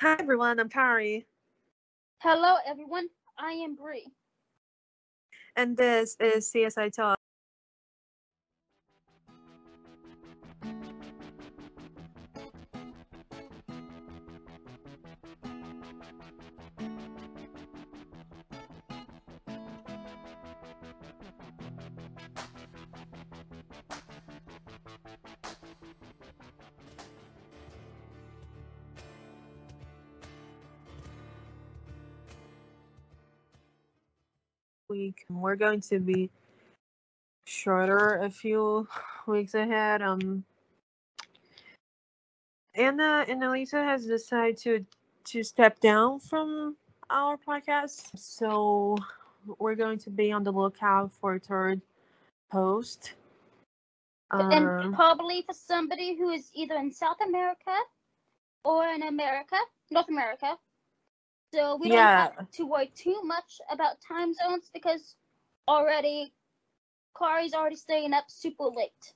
Hi everyone, I'm Kari, Hello, everyone. I am Bree. and this is CSI Talk. Week we're going to be shorter a few weeks ahead. Um, Anna and Elisa has decided to to step down from our podcast, so we're going to be on the lookout for a third host. and Um, probably for somebody who is either in South America or in America, North America. So we don't have to worry too much about time zones because already Kari's already staying up super late.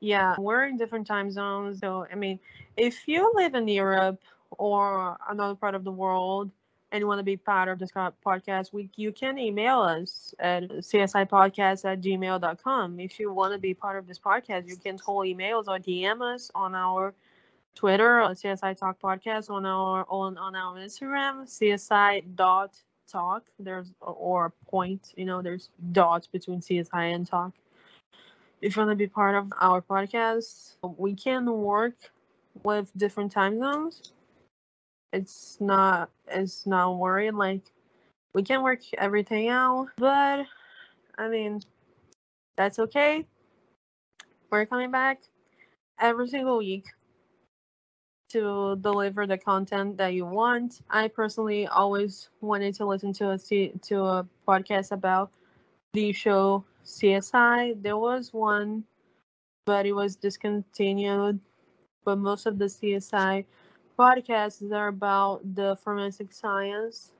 Yeah, we're in different time zones. So, I mean, if you live in Europe or another part of the world and you want to be part of this podcast, we, you can email us at csipodcast at gmail.com. If you want to be part of this podcast, you can call emails or DM us on our Twitter, uh, or CSI Talk Podcast, on our on, on our Instagram, CSI dot talk. There's or point, you know, there's dots between CSI and talk if you want to be part of our podcast, we can work with different time zones. It's not it's not worried like we can work everything out, but I mean that's okay. We're coming back every single week to deliver the content that you want. I personally always wanted to listen to a to a podcast about the show CSI. There was one, but it was discontinued. But most of the CSI podcasts are about the forensic science.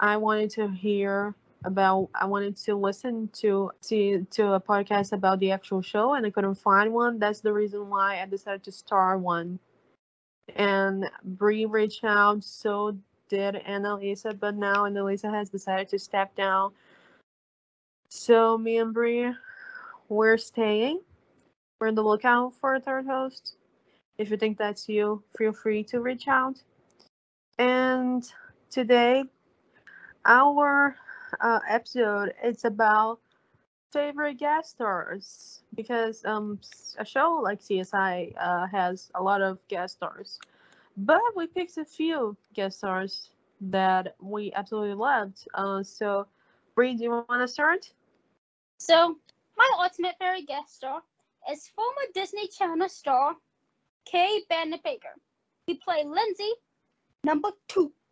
I wanted to hear about. I wanted to listen to to to a podcast about the actual show, and I couldn't find one. That's the reason why I decided to start one. And Bree reached out, so did Annalisa, but now Annalisa has decided to step down. So me and Bree, we're staying. We're on the lookout for a third host. If you think that's you, feel free to reach out. And today, our uh, episode is about favorite guest stars because um a show like CSI uh, has a lot of guest stars, but we picked a few guest stars that we absolutely loved. Uh, so, Bree, do you want to start? So my ultimate fairy guest star is former Disney Channel star Kay Panabaker. He played Lindsey, number two.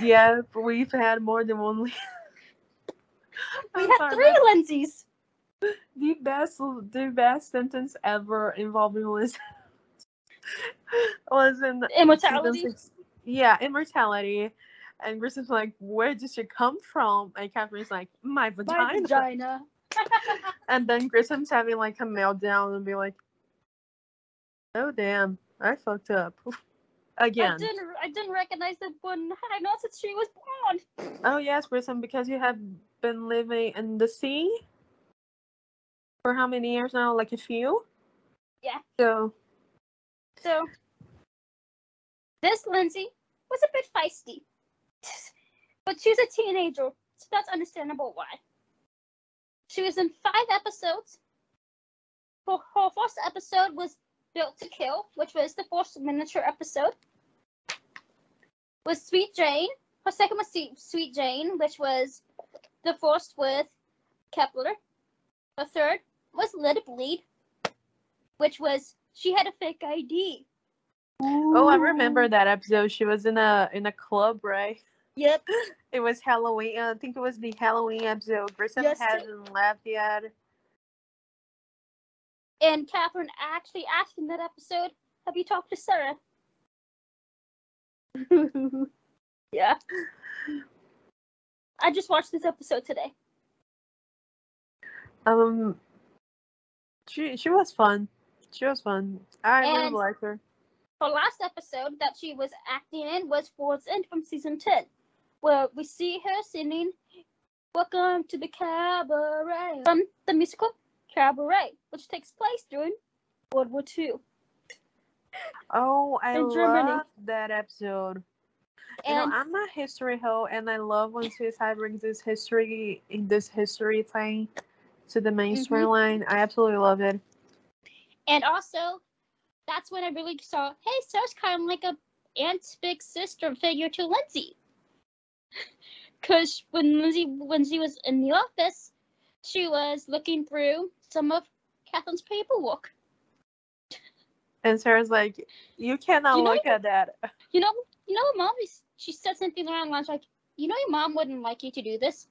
Yeah, we've had more than one. We have three but Lindseys. The best, the best sentence ever involving Liz was in Immortality. Yeah, immortality. And Grissom's like, "Where did she come from?" And Catherine's like, "My My vagina." vagina. And then Grissom's having like a meltdown and be like, "Oh damn, I fucked up I again." didn't I didn't recognize the one I noticed that she was blonde. Oh yes, Grissom, because you have been living in the sea for how many years now? Like a few. Yeah. So So this Lindsey was a bit feisty. But she was a teenager, so that's understandable why. She was in five episodes. Her, her first episode was Built to Kill, which was the first miniature episode. Was Sweet Jane. Her second was Sweet Jane, which was the first was Kepler. The third was Let It Bleed, which was she had a fake ID. Oh, I remember that episode. She was in a in a club, right? Yep. It was Halloween. I think it was the Halloween episode. Grissom Yes, hasn't left yet. And Catherine actually asked in that episode, "Have you talked to Sara?" yeah. I just watched this episode today. Um, she she was fun. She was fun. I really And- liked her. her last episode that she was acting in was World's End from season 10, where we see her singing Welcome to the Cabaret from the musical Cabaret, which takes place during World War II. Oh, I love that episode. You And know, I'm a history hoe, and I love when Suicide brings this history, this history thing to the main Mhm. storyline. I absolutely love it. and also, that's when I really saw, hey, Sara's kind of like a aunt, big sister figure to Lindsey. Because when Lindsey when she was in the office, she was looking through some of Catherine's paperwork. And Sara's like, "You cannot You know- look at that." You know, you know, mom. is- She said something around lunch like, you know, your mom wouldn't like you to do this.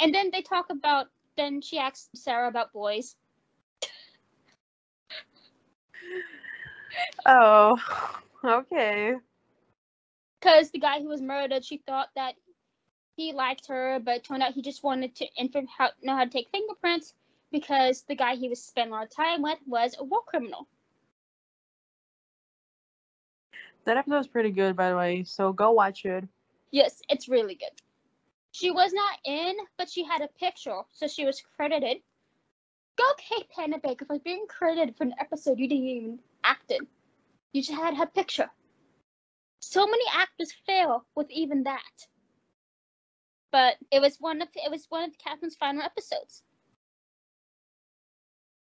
And then they talk about. Then she asks Sara about boys. Oh, okay. Because the guy who was murdered, she thought that he liked her, but it turned out he just wanted to inf- how, know how to take fingerprints because the guy he was spending a lot of time with was a war criminal. That episode's pretty good, by the way. So go watch it. Yes, it's really good. She was not in, but she had a picture, so she was credited. Go Kate Panabaker for being credited for an episode you didn't even act in. You just had her picture. So many actors fail with even that. But it was one of it was one of Catherine's final episodes.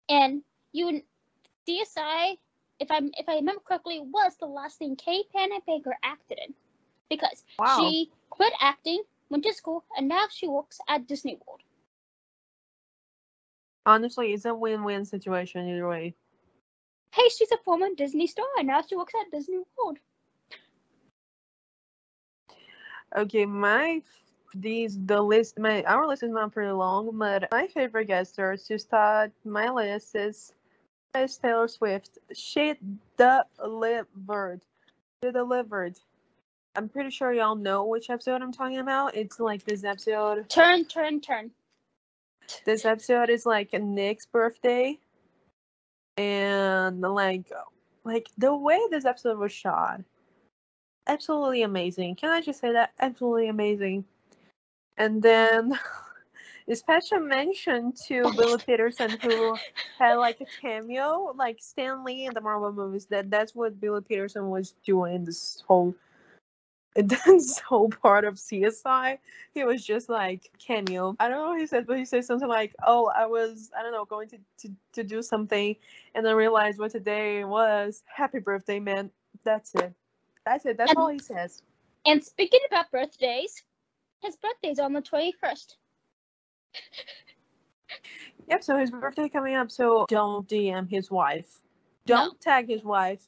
And you CSI, if I if I remember correctly, was the last thing Kate Panabaker acted in. Because Wow. she quit acting, went to school, and now she works at Disney World. Honestly, it's a win-win situation either way. Hey, she's a former Disney star, and now she works at Disney World. Okay, my these the list my our list is not pretty long, but my favorite guest stars to start my list is is Taylor Swift. She delivered. She delivered. I'm pretty sure y'all know which episode I'm talking about. It's like this episode. Turn, turn, turn. This episode is like Nick's birthday, and like like the way this episode was shot, absolutely amazing. Can I just say that? Absolutely amazing. And then special mention to Billy Peterson who had like a cameo, like Stan Lee in the Marvel movies. That that's what Billy Petersen was doing this whole this whole part of CSI. He was just like cameo. I don't know what he said, but he said something like, "Oh, I was I don't know going to to, to do something, and then realized what today was. Happy birthday, man. That's it. That's it. That's And- all he says." And speaking about birthdays, his birthday's on the 21st. Yep. So his birthday coming up. So don't DM his wife. Don't tag his wife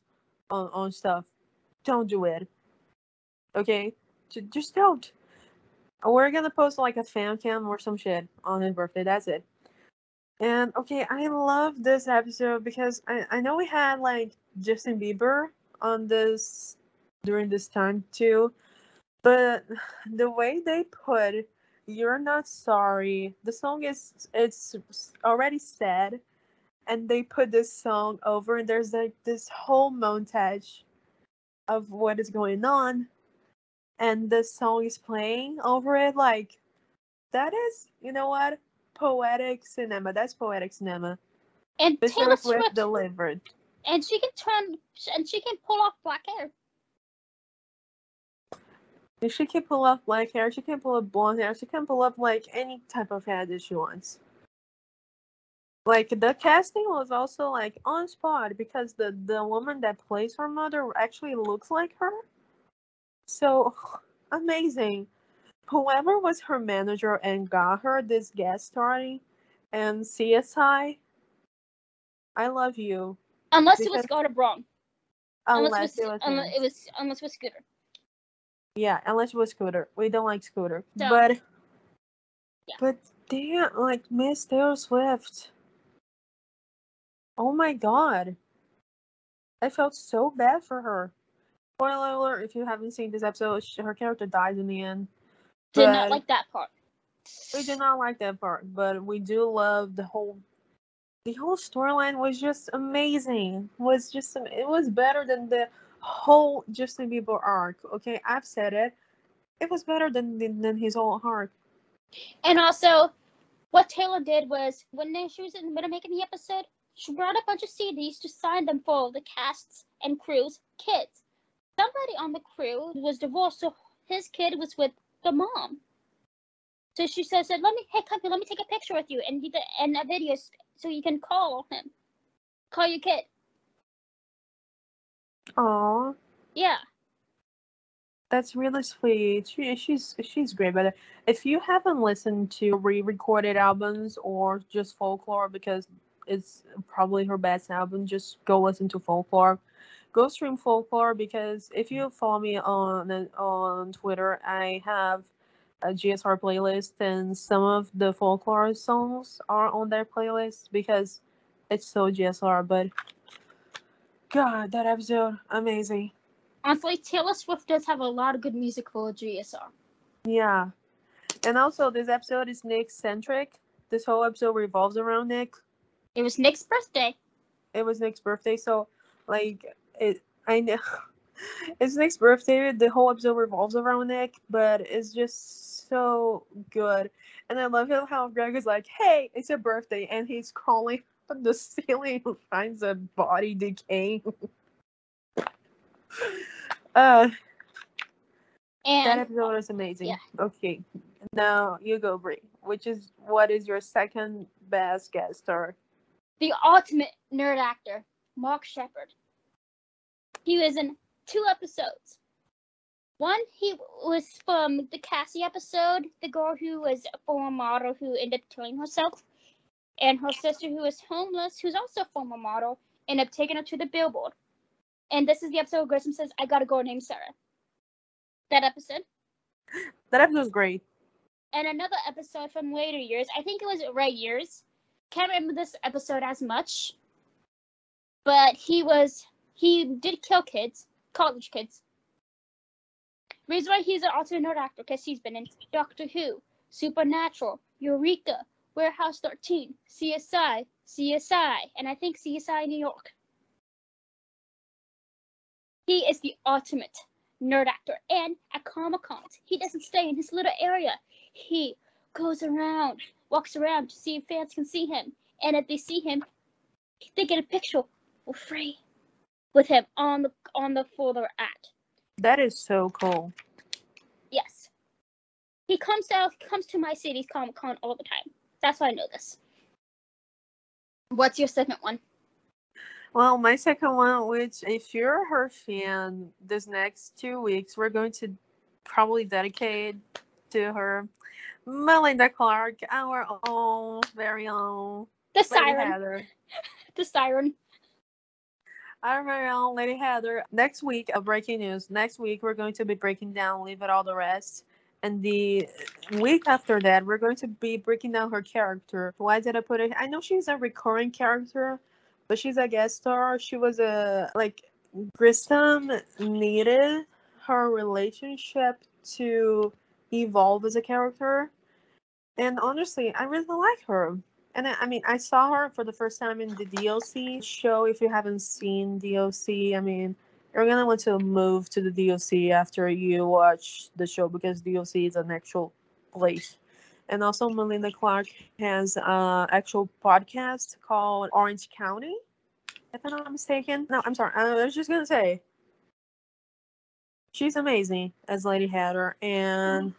on on stuff. Don't do it. Okay. J- just don't. We're gonna post like a fan cam or some shit on his birthday. That's it. And okay, I love this episode because I, I know we had like Justin Bieber on this during this time too, but the way they put "You're Not Sorry," the song is it's already said, and they put this song over, and there's like this whole montage of what is going on, and the song is playing over it. Like that is, you know what? Poetic cinema. That's poetic cinema. And Taylor Swift, delivered. and she can turn, and she can pull off black hair. She can pull off black hair, she can pull off blonde hair, she can pull off like any type of hair that she wants. Like the casting was also like on spot because the the woman that plays her mother actually looks like her. So amazing. Whoever was her manager and got her this guest starring and CSI, I love you. Unless it was Scott Braun. Unless, Unless, it it was, was unless it was unless it was Scooter. Yeah, unless it was Scooter. We don't like Scooter. So- but Yeah. but damn, like Miss Taylor Swift. Oh my god. I felt so bad for her. Spoiler alert, if you haven't seen this episode, sh- her character dies in the end. Did not like that part. we did not like that part, but we do love the whole the whole storyline was just amazing. Was just it was better than the whole Justin Bieber arc. Okay, I've said it. It was better than than, than his whole arc. And also, what Taylor did was when she was in the middle of making the episode, she brought a bunch of CDs to sign them for the casts and crew's kids. Somebody on the crew was divorced, so his kid was with the mom. So she says, "Let me, hey, here, let me take a picture with you and and a video so you can call him, call your kid." Aww. Yeah. That's really sweet. She, she's she's great. But if you haven't listened to re-recorded albums or just folklore, because it's probably her best album, just go listen to folklore. Go stream folklore because if you follow me on on Twitter, I have a GSR playlist and some of the folklore songs are on their playlist because it's so GSR. But God, that episode amazing. Honestly, Taylor Swift does have a lot of good music for GSR. Yeah. And also, this episode is Nick centric. This whole episode revolves around Nick. It was Nick's birthday. It was Nick's birthday, so like it. I know it's Nick's birthday. The whole episode revolves around Nick, but it's just so good. And I love how Greg is like, "Hey, it's your birthday," and he's crawling on the ceiling finds a body decaying. uh, And that episode is amazing. yeah. Okay, now you go, Bree. Which is what is your second best guest star? the ultimate nerd actor, Mark Sheppard. He was in two episodes. One, he was from the Cassie episode, the girl who was a former model who ended up killing herself, and her sister who is homeless, who's also a former model, ended up taking her to the billboard. And this is the episode where Grissom says, I got a girl named Sara. That episode. That episode's great. and another episode from later years. I think it was Ray Years. Can't remember this episode as much, but he was he did kill kids, college kids. Reason why he's an alternate actor because he's been in Doctor Who, Supernatural, Eureka, Warehouse 13, CSI, CSI, and I think CSI New York. He is the ultimate nerd actor, and at Comic Cons, he doesn't stay in his little area. He goes around, walks around to see if fans can see him, and if they see him, they get a picture for free with him on the on the floor they're at. That is so cool. Yes, he comes out. He comes to my city's Comic Con all the time. That's why I know this. What's your second one? Well, my second one, which if you're her fan, this next two weeks we're going to probably dedicate to her, Melinda Clarke, our own, very own The siren. Heather. The siren. Our very own Lady Heather. Next week, uh, breaking news. Next week, we're going to be breaking down Leave Out All the Rest. And the uh, week after that, we're going to be breaking down her character. Why did I put it? I know she's a recurring character, but she's a guest star. She was a, like, Grissom needed her relationship to evolve as a character. And honestly, I really like her. And I, I mean, I saw her for the first time in the DLC show. If you haven't seen DLC, I mean, you're gonna want to move to the DLC after you watch the show because DLC is an actual place. And also, Melinda Clarke has an actual podcast called Orange County, if I'm not mistaken. No, I'm sorry. I was just gonna say she's amazing as Lady Heather, and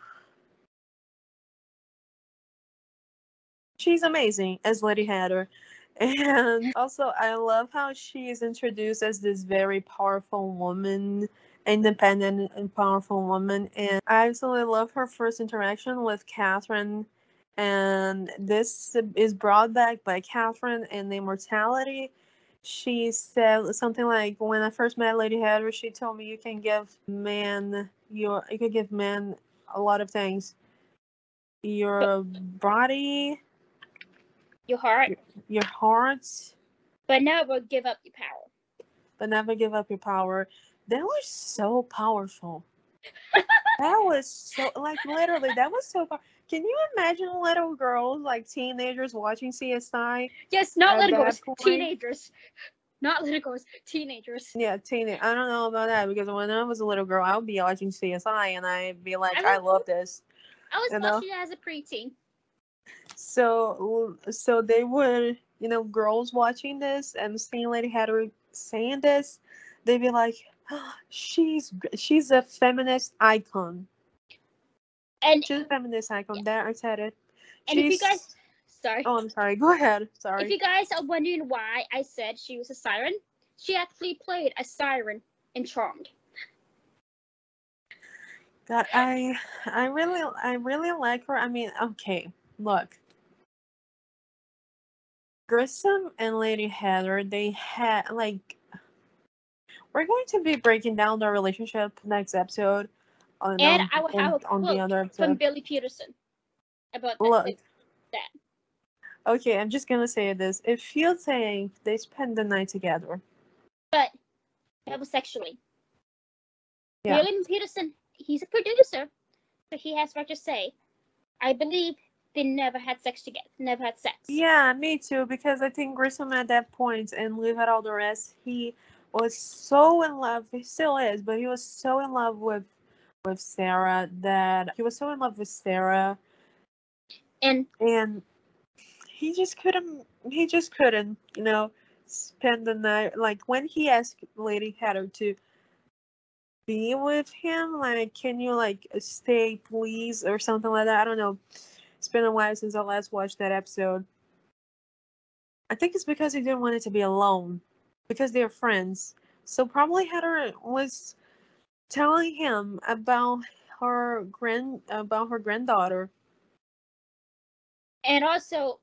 she's amazing as Lady Heather. And also, I love how she is introduced as this very powerful woman, independent and powerful woman. And I absolutely love her first interaction with Catherine. And this is brought back by Catherine and the immortality. She said something like, "When I first met Lady Heather, she told me you can give man your you can give men a lot of things. Your body, Your heart, your heart, but never give up your power. but never give up your power. That was so powerful. That was so like literally that was so far. Can you imagine little girls like teenagers watching CSI? Yes, not little girls, point- teenagers. Not little girls, teenagers. Yeah, teenage. I don't know about that because when I was a little girl, I would be watching CSI and I'd be like, I I love this. I was You know? watching it as a preteen. So so they would, you know, girls watching this and seeing Lady Heather saying this, they'd be like, "Ah, she's she's a feminist icon. And She's a feminist icon. There, I said it. and if you guys sorry. Oh, I'm sorry. Go ahead. Sorry if you guys are wondering why I said she was a siren, she actually played a siren in Charmed. God, I I really I really like her. I mean, okay, look. Grissom and Lady Heather, they had like we're going to be breaking down their relationship next episode on And on, I will have on- a on the other From. Billy Petersen about that. Look. that. Okay, I'm just gonna say this. If you think they spend the night together, But that was sexually. Yeah. Billy Petersen, he's a producer, so he has right to say. I believe they never had sex together. Never had sex. Yeah, me too. Because I think Grissom at that point and leave out all the rest, he was so in love. He still is, but he was so in love with with Sara that he was so in love with Sara, And and he just couldn't. He just couldn't, you know, spend the night. Like when he asked Lady Heather to be with him, like, can you like stay, please, or something like that. I don't know. Been a while since I last watched that episode. I think it's because he didn't want it to be alone, because they're friends. So probably Heather was telling him about her grand about her granddaughter. and also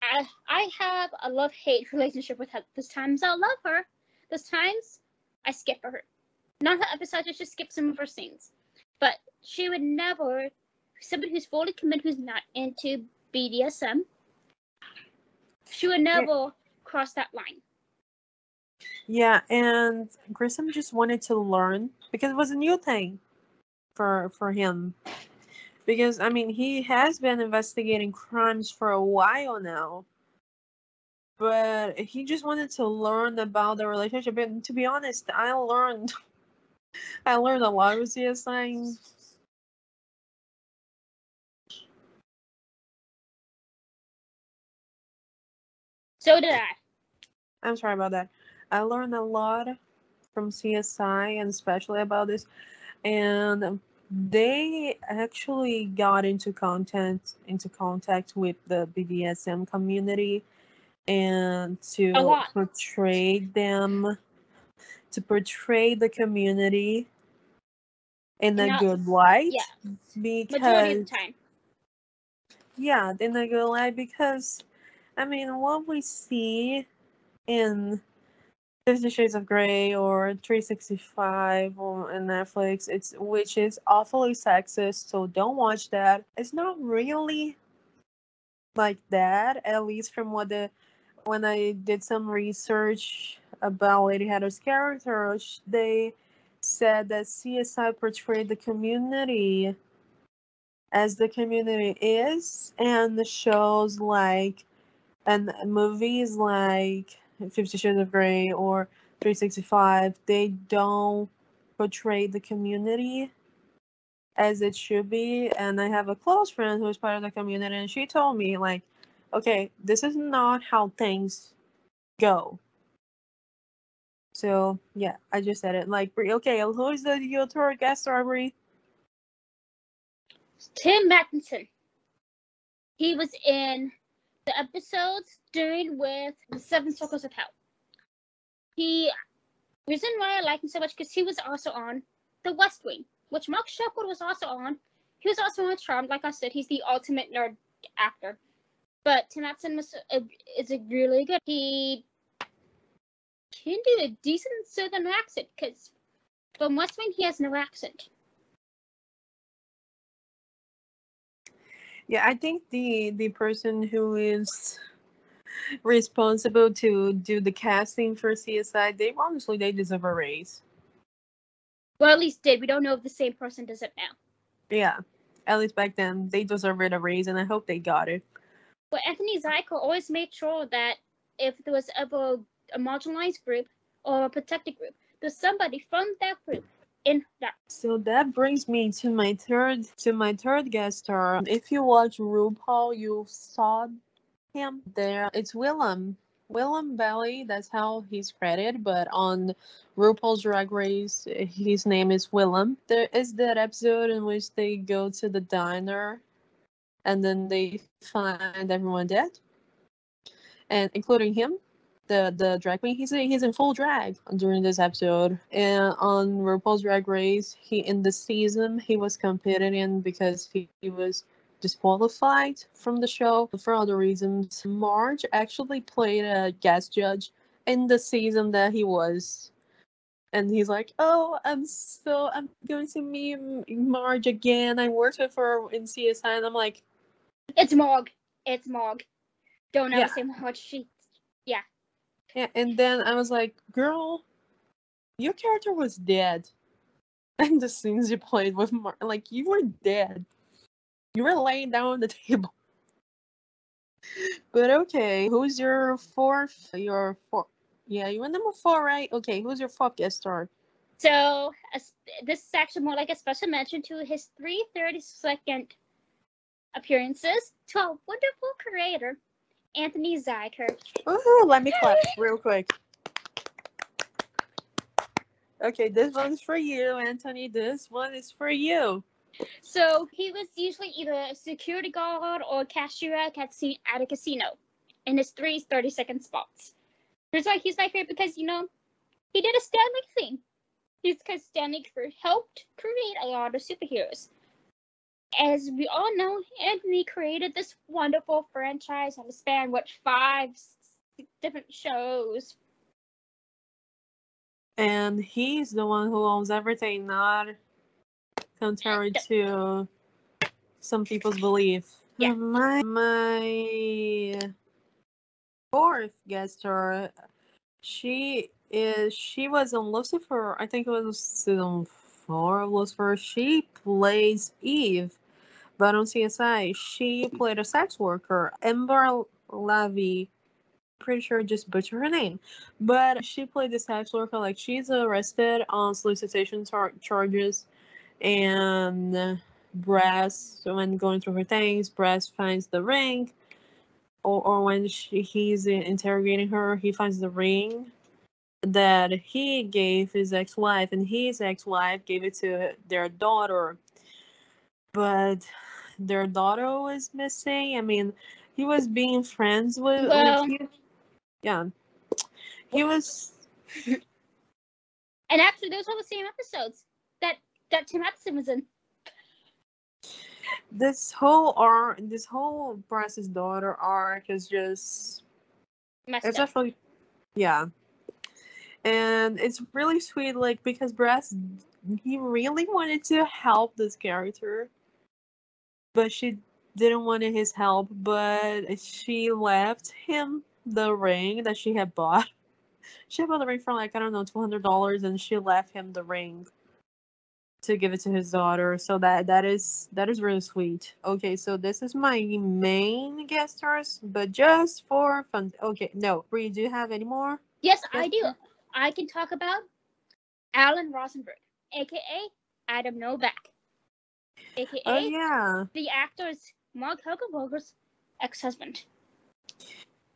I I have a love hate relationship with her. There's times I love her. There's times I skip her. Not her episodes, I just skip some of her scenes. But she would never somebody who's fully committed who's not into BDSM. She would never cross that line. Yeah, and Grissom just wanted to learn because it was a new thing for for him. Because I mean, he has been investigating crimes for a while now. But he just wanted to learn about the relationship and to be honest, I learned I learned a lot with CSI. So did I. I'm sorry about that. I learned a lot from CSI and especially about this. And they actually got into content into contact with the BDSM community and to portray them to portray the community in a Not- good light yeah. because Majority of the time. yeah, in a good light because I mean what we see in Fifty Shades of Grey or 365 or in Netflix, it's which is awfully sexist, so don't watch that. It's not really like that, at least from what the when I did some research about Lady Heather's character, they said that CSI portrayed the community as the community is, and the shows like and movies like Fifty Shades of Grey or 365, they don't portray the community as it should be. And I have a close friend who is part of the community, and she told me, like, okay, this is not how things go. So yeah, I just said it. Like, okay, who is the your tour guest star, Bree? Tim Mattinson. He was in the episodes during with the Seven Circles of Hell. He reason why I like him so much because he was also on The West Wing, which Mark Sheppard was also on. He was also on Charmed. Like I said, he's the ultimate nerd actor. But Tim Matheson was a, is a really good. He can do a decent Southern accent because from West Wing he has no accent. Yeah, I think the the person who is responsible to do the casting for CSI, they honestly they deserve a raise. Well, at least did. We don't know if the same person does it now. Yeah, at least back then they deserved a raise, and I hope they got it. But Anthony Zuiker always made sure that if there was ever a marginalized group or a protected group, there's somebody from that group in that. So that brings me to my third to my third guest star. If you watch RuPaul, you saw him there. It's Willam. Willam Belli, that's how he's credited, but on RuPaul's Drag Race, his name is Willam. There is that episode in which they go to the diner and then they find everyone dead, and including him, the the drag queen. He's he's in full drag during this episode, and on RuPaul's Drag Race, he in the season he was competing in because he, he was disqualified from the show for other reasons. Marge actually played a guest judge in the season that he was. And he's like, "Oh, I'm so I'm going to meet Marge again. I worked with her in CSI." And I'm like, It's Morg. It's Morg. Don't ever Yeah. say Morg. She. Yeah, and then I was like, girl, your character was dead. And the scenes you played with Mar- like you were dead. You were laying down on the table. But okay, who's your fourth? Your four? Yeah, you were number four, right? Okay, who's your fourth guest star? So this is actually more like a special mention to his three thirty second appearances to a wonderful creator, Anthony Zuiker. Ooh, let me clap real quick. Okay, this one's for you, Anthony. This one is for you. So he was usually either a security guard or a cashier at, a casino in his three 30 second spots. Here's why he's my favorite because, you know, he did a Stan Lee thing. He's because Stan Lee helped create a lot of superheroes. As we all know, Anthony created this wonderful franchise on the span, what, five different shows. And he's the one who owns everything, not contrary to some people's belief. Yeah. My my fourth guest star, she is she was on Lucifer. I think it was season four of Lucifer. She plays Eve, but on CSI, she played a sex worker, Ember Levy. Pretty sure I just butchered her name, but she played the sex worker. Like she's arrested on solicitation char- charges, and Brass when going through her things, Brass finds the ring, or, or when she, he's interrogating her, he finds the ring that he gave his ex-wife, and his ex-wife gave it to their daughter, but their daughter was missing. I mean, he was being friends with. Well- with yeah, he was. And actually, those are the same episodes that, that Tim Edison was in. This whole arc, this whole Brass's daughter arc is just Messed It's up. actually, yeah, and it's really sweet. Like because Brass, he really wanted to help this character, but she didn't want his help. But she left him the ring that she had bought. She had bought the ring for like I don't know two hundred dollars, and she left him the ring to give it to his daughter. So that that is that is really sweet. Okay, so this is my main guest stars, but just for fun. Okay, no, Bree, do you have any more? Yes, I do. I can talk about Alan Rosenberg, aka Adam Novak, aka Oh yeah. the actor's Marg Helgenberger's ex-husband.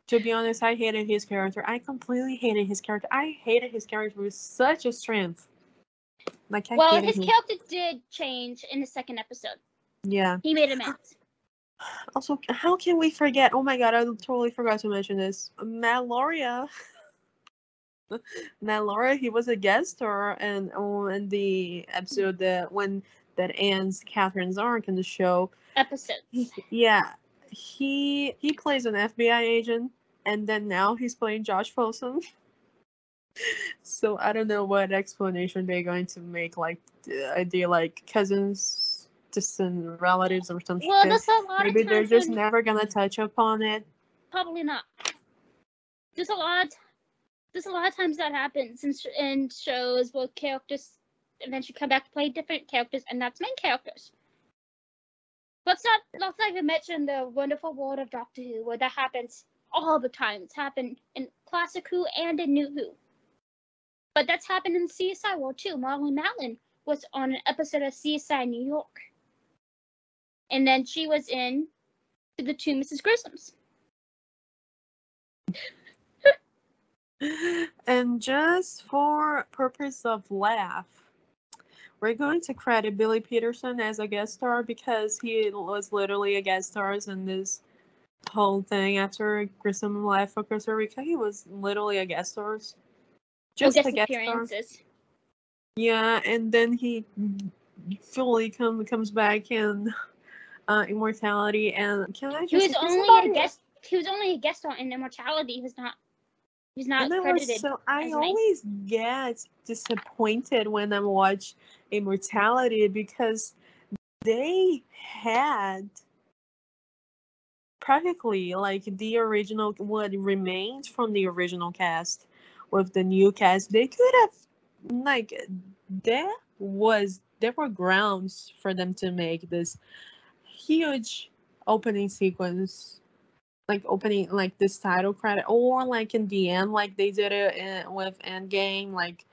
To be honest, I hated his character. I completely hated his character. I hated his character with such a strength. Like I Well, his him. character did change in the second episode. Yeah. He made amends. Also, how can we forget? Oh my god, I totally forgot to mention this. Matt Lauria. Matt Lauria, he was a guest star and oh, in the episode that when that Anne's Catherine's arc in the show. Episode. Yeah, he he plays an FBI agent, and then now he's playing Josh Folsom. so I don't know what explanation they're going to make. Like, are uh, they like cousins, distant relatives, or something? Well, there's a lot Maybe they're just never gonna touch upon it. probably not. There's a lot. There's a lot of times that happens in, in shows where characters and then she come back to play different characters, and that's main characters. Let's not let's not even mention the wonderful world of Doctor Who, where that happens all the time. It's happened in classic Who and in New Who. But that's happened in CSI World too. Marlee Matlin was on an episode of CSI New York. And then she was in the two Mrs. Grissoms. and just for purpose of laugh, we're going to credit Billy Petersen as a guest star because he was literally a guest star in this whole thing after Grissom left for Costa Rica. He was literally a guest star. Just a guest star. Yeah, and then he fully come comes back in uh, Immortality. And can I just? He was only a guest. He was only a guest star in Immortality. He was not He's not and credited. so I always get disappointed when I watch Immortality because they had practically like the original what remains from the original cast with the new cast. They could have like there was there were grounds for them to make this huge opening sequence like opening like this title credit or like in the end like they did it in, with Endgame like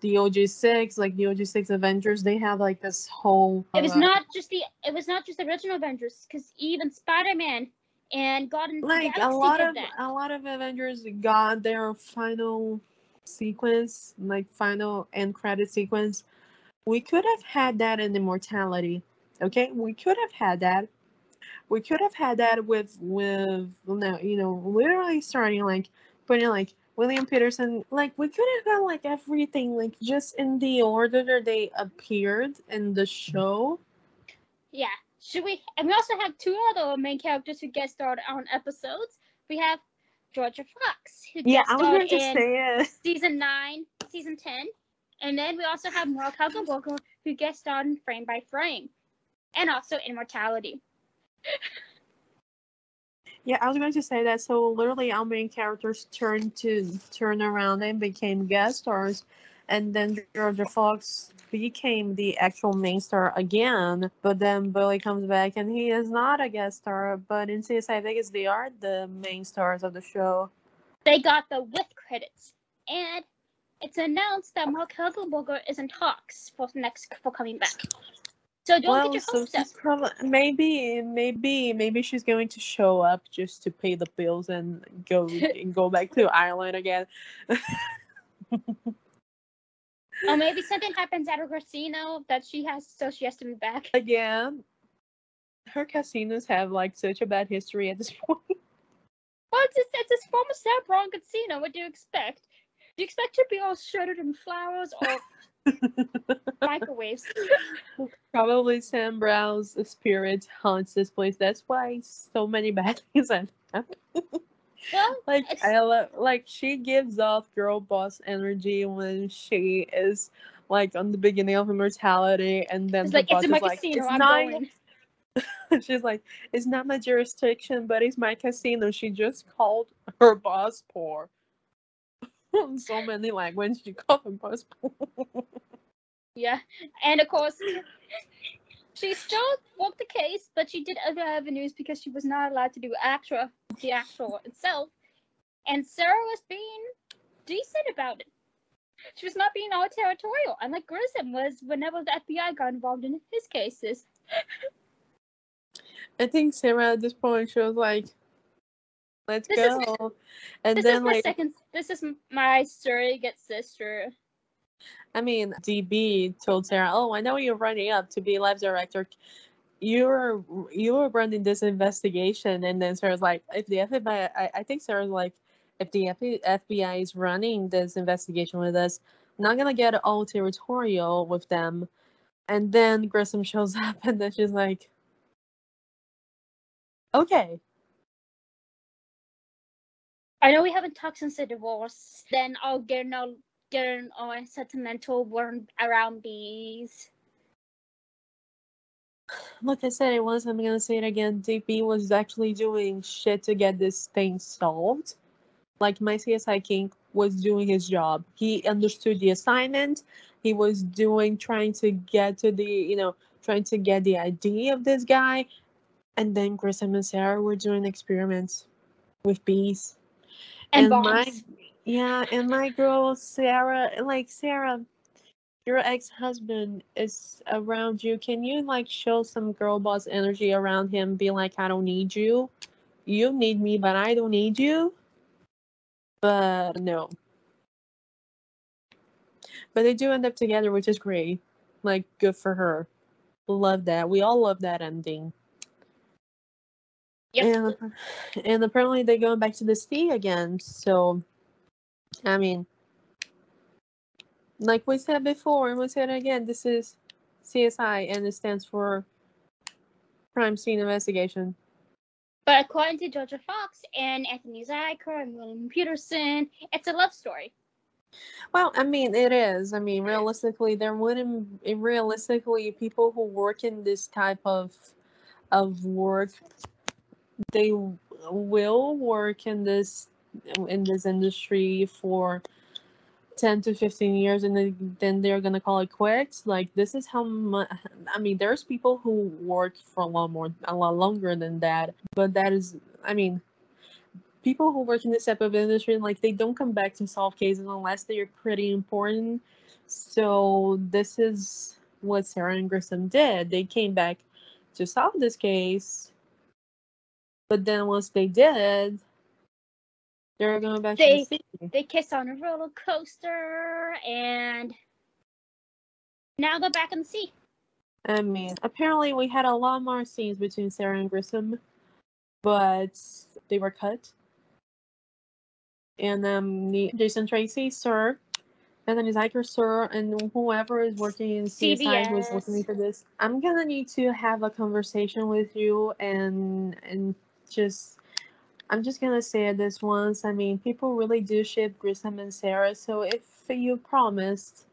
the OG6 like the OG6 Avengers they have like this whole It was uh, not just the it was not just the original Avengers cuz even Spider-Man and God and like a lot of that. a lot of Avengers got their final sequence like final end credit sequence. We could have had that in Immortality okay? We could have had that we could have had that with with no, you know, literally starting like putting like William Petersen, like we could have got like everything like just in the order that they appeared in the mm-hmm. show. Yeah. Should we? And we also have two other main characters who guest starred on episodes. We have Jorja Fox, who yeah, I was going to say it. season nine, season ten, and then we also have Marg Helgenberger, who guest starred in Frame by Frame, and also Immortality. Yeah, I was going to say that. So literally, our main characters turned to turn around and became guest stars, and then Jorja Fox became the actual main star again. But then Billy comes back, and he is not a guest star. But in CSI Vegas, they are the main stars of the show. They got the with credits, and it's announced that Marg Helgenberger is in talks for next for coming back. So don't well, get your hopes so up. Probably, maybe, maybe, maybe she's going to show up just to pay the bills and go and go back to Ireland again. or maybe something happens at her casino that she has, so she has to be back uh, again. Her casinos have like such a bad history at this point. Well, it's just, it's a former Sam casino. What do you expect? Do you expect to be all shredded in flowers or Microwaves. Probably Sam Braun's spirit haunts this place. That's why so many bad things happen. Well, like I love, like she gives off girl boss energy when she is like on the beginning of immortality, and then it's like it's my like, casino. I'm not, going. she's like, it's not my jurisdiction, but it's my casino. She just called her boss poor. So many languages she called him boss. Yeah, and of course, she still worked the case, but she did other avenues because she was not allowed to do actual the actual itself. And Sara was being decent about it. She was not being all territorial, unlike Grissom was whenever the FBI got involved in his cases. I think Sara at this point she was like, "Let's this go," and then like, second, this is my surrogate sister I mean, DB told Sara, "Oh, I know you're running up to be live director. You're you're running this investigation." And then Sara's like, "If the FBI, I, I think Sara's like, if the FBI is running this investigation with us, I'm not gonna get all territorial with them." And then Grissom shows up, and then she's like, "Okay." I know we haven't talked since the divorce. Then I'll get no getting all sentimental word around bees. Like I said, it was. I'm gonna say it again. DB was actually doing shit to get this thing solved. Like my CSI King was doing his job. He understood the assignment. He was doing trying to get to the you know trying to get the ID of this guy, and then Grissom and Sara were doing experiments with bees. And, my yeah, and my girl Sara, like Sara, your ex-husband is around you. Can you like show some girl boss energy around him? Be like, I don't need you. You need me, but I don't need you. But no. But they do end up together, which is great. Like, good for her. Love that. We all love that ending. Yep. And and apparently they're going back to the sea again. So, I mean, like we said before, and we said again, this is CSI, and it stands for Crime Scene Investigation. But according to Jorja Fox and Anthony Zuiker and William Petersen, it's a love story. Well, I mean, it is. I mean, realistically, there wouldn't realistically people who work in this type of of work, they will work in this in this industry for 10 to 15 years and then, they're gonna call it quits. Like this is how much i mean there's people who work for a lot more a lot longer than that but that is i mean people who work in this type of industry like they don't come back to solve cases unless they are pretty important. So this is what sara and grissom did. They came back to solve this case but then once they did they're going back They- to the sea They kiss on a roller coaster and now they're back in the sea. I mean, apparently we had a lot more scenes between Sara and Grissom, but they were cut. And um, the Jason Tracey, sir, Anthony Zuiker, sir, and whoever is working in CSI who is listening for this, I'm gonna need to have a conversation with you and and just. I'm just gonna say this once. I mean, people really do ship Grissom and Sara. So if you promised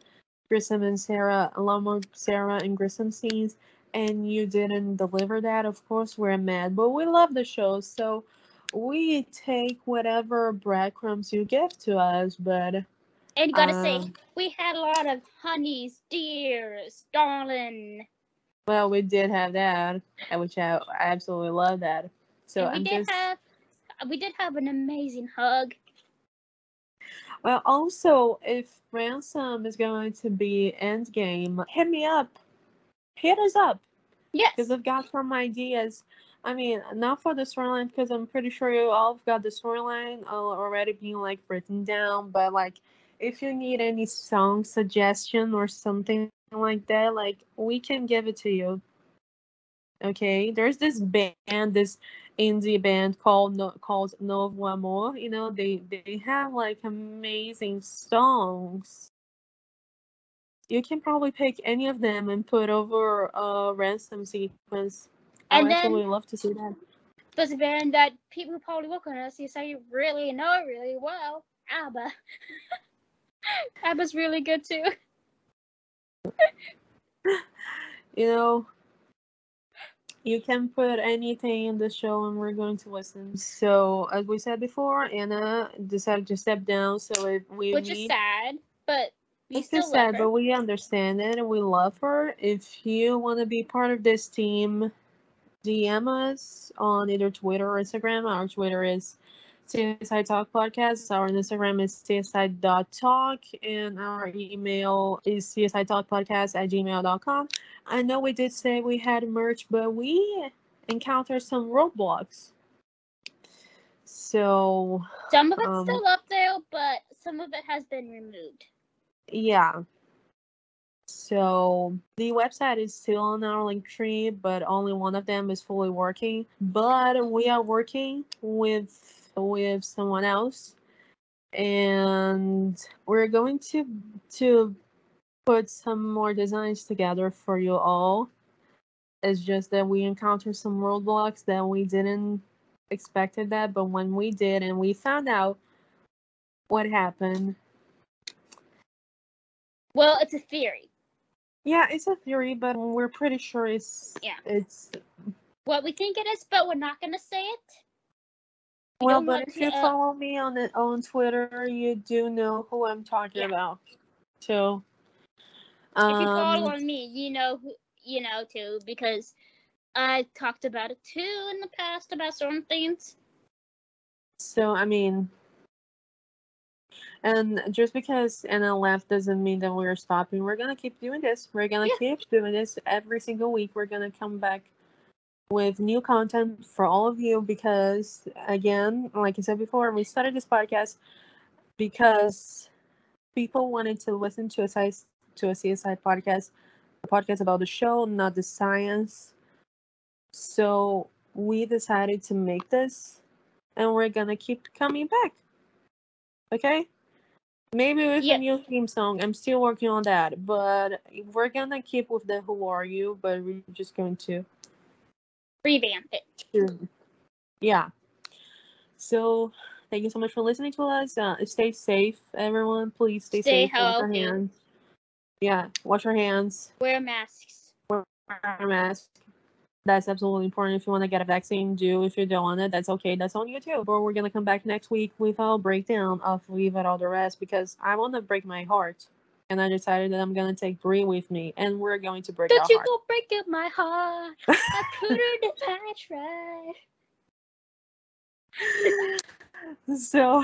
Grissom and Sara, a lot more Sara and Grissom scenes, and you didn't deliver that, of course we're mad. But we love the show, so we take whatever breadcrumbs you give to us. But And gotta say, um, we had a lot of honeys, deers, darling. well, we did have that, which I absolutely love that. So and we I'm did just have we did have an amazing hug. well. Also, if Ransom is going to be Endgame, hit me up. Hit us up. Yes. because I've got some ideas. I mean, not for the storyline because I'm pretty sure you all have got the storyline already being like written down. But like, if you need any song suggestion or something like that, like we can give it to you. Okay, there's this band, this indie band called no, called Novo Amor. You know, they they have like amazing songs. You can probably pick any of them and put over a ransom sequence. I And would absolutely love to see that. There's a band that people probably work on us, you say you really know really well. ABBA. ABBA's really good too. You know, you can put anything in the show and we're going to listen. So, as we said before, Anna decided to step down. So, if we Which need is sad, but we It's still sad, her. but we understand it and we love her. If you want to be part of this team, DM us on either Twitter or Instagram. Our Twitter is CSI Talk Podcast. Our Instagram is CSI.talk. And our email is CSI Talk Podcast at gmail.com. I know we did say we had merch, but we encountered some roadblocks. So, Some of it's um, still up there, but some of it has been removed. Yeah. So the website is still on our link tree, but only one of them is fully working. But we are working with with someone else, and we're going to to put some more designs together for you all. It's just that we encountered some roadblocks that we didn't expected that, but when we did and we found out what happened, Well, it's a theory. Yeah, it's a theory, but we're pretty sure it's Yeah. it's What we think it is, but we're not gonna say it. Well, but if you follow me on the, on Twitter, you do know who I'm talking Yeah. about. So, if you follow um, me, you know who you know too because I talked about it too in the past about certain things. so I mean, and just because Anna left doesn't mean that we're stopping. We're gonna keep doing this. We're gonna Yeah. keep doing this every single week. We're gonna come back with new content for all of you because, again, like I said before, we started this podcast because people wanted to listen to a to a CSI podcast, a podcast about the show, not the science. So we decided to make this, and we're gonna keep coming back. Okay. Maybe with Yeah. a new theme song. I'm still working on that, but we're gonna keep with the "Who Are You," but we're just going to Revamp it. Yeah. So thank you so much for listening to us. Uh, stay safe, everyone. Please stay, Stay safe. Wash your healthy. hands. Yeah, wash your hands. Wear masks. Wear a mask. That's absolutely important. If you want to get a vaccine, do. If you don't want it, that's okay. That's on you too. But we're gonna come back next week with our breakdown of Leave Out All the Rest because I want to break my heart, and I decided that I'm gonna take Bree with me, and we're going to break Don't our you heart. go break up my heart. I couldn't if I tried. so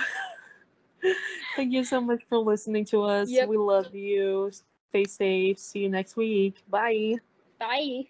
thank you so much for listening to us Yep. we love you stay safe see you next week bye Bye.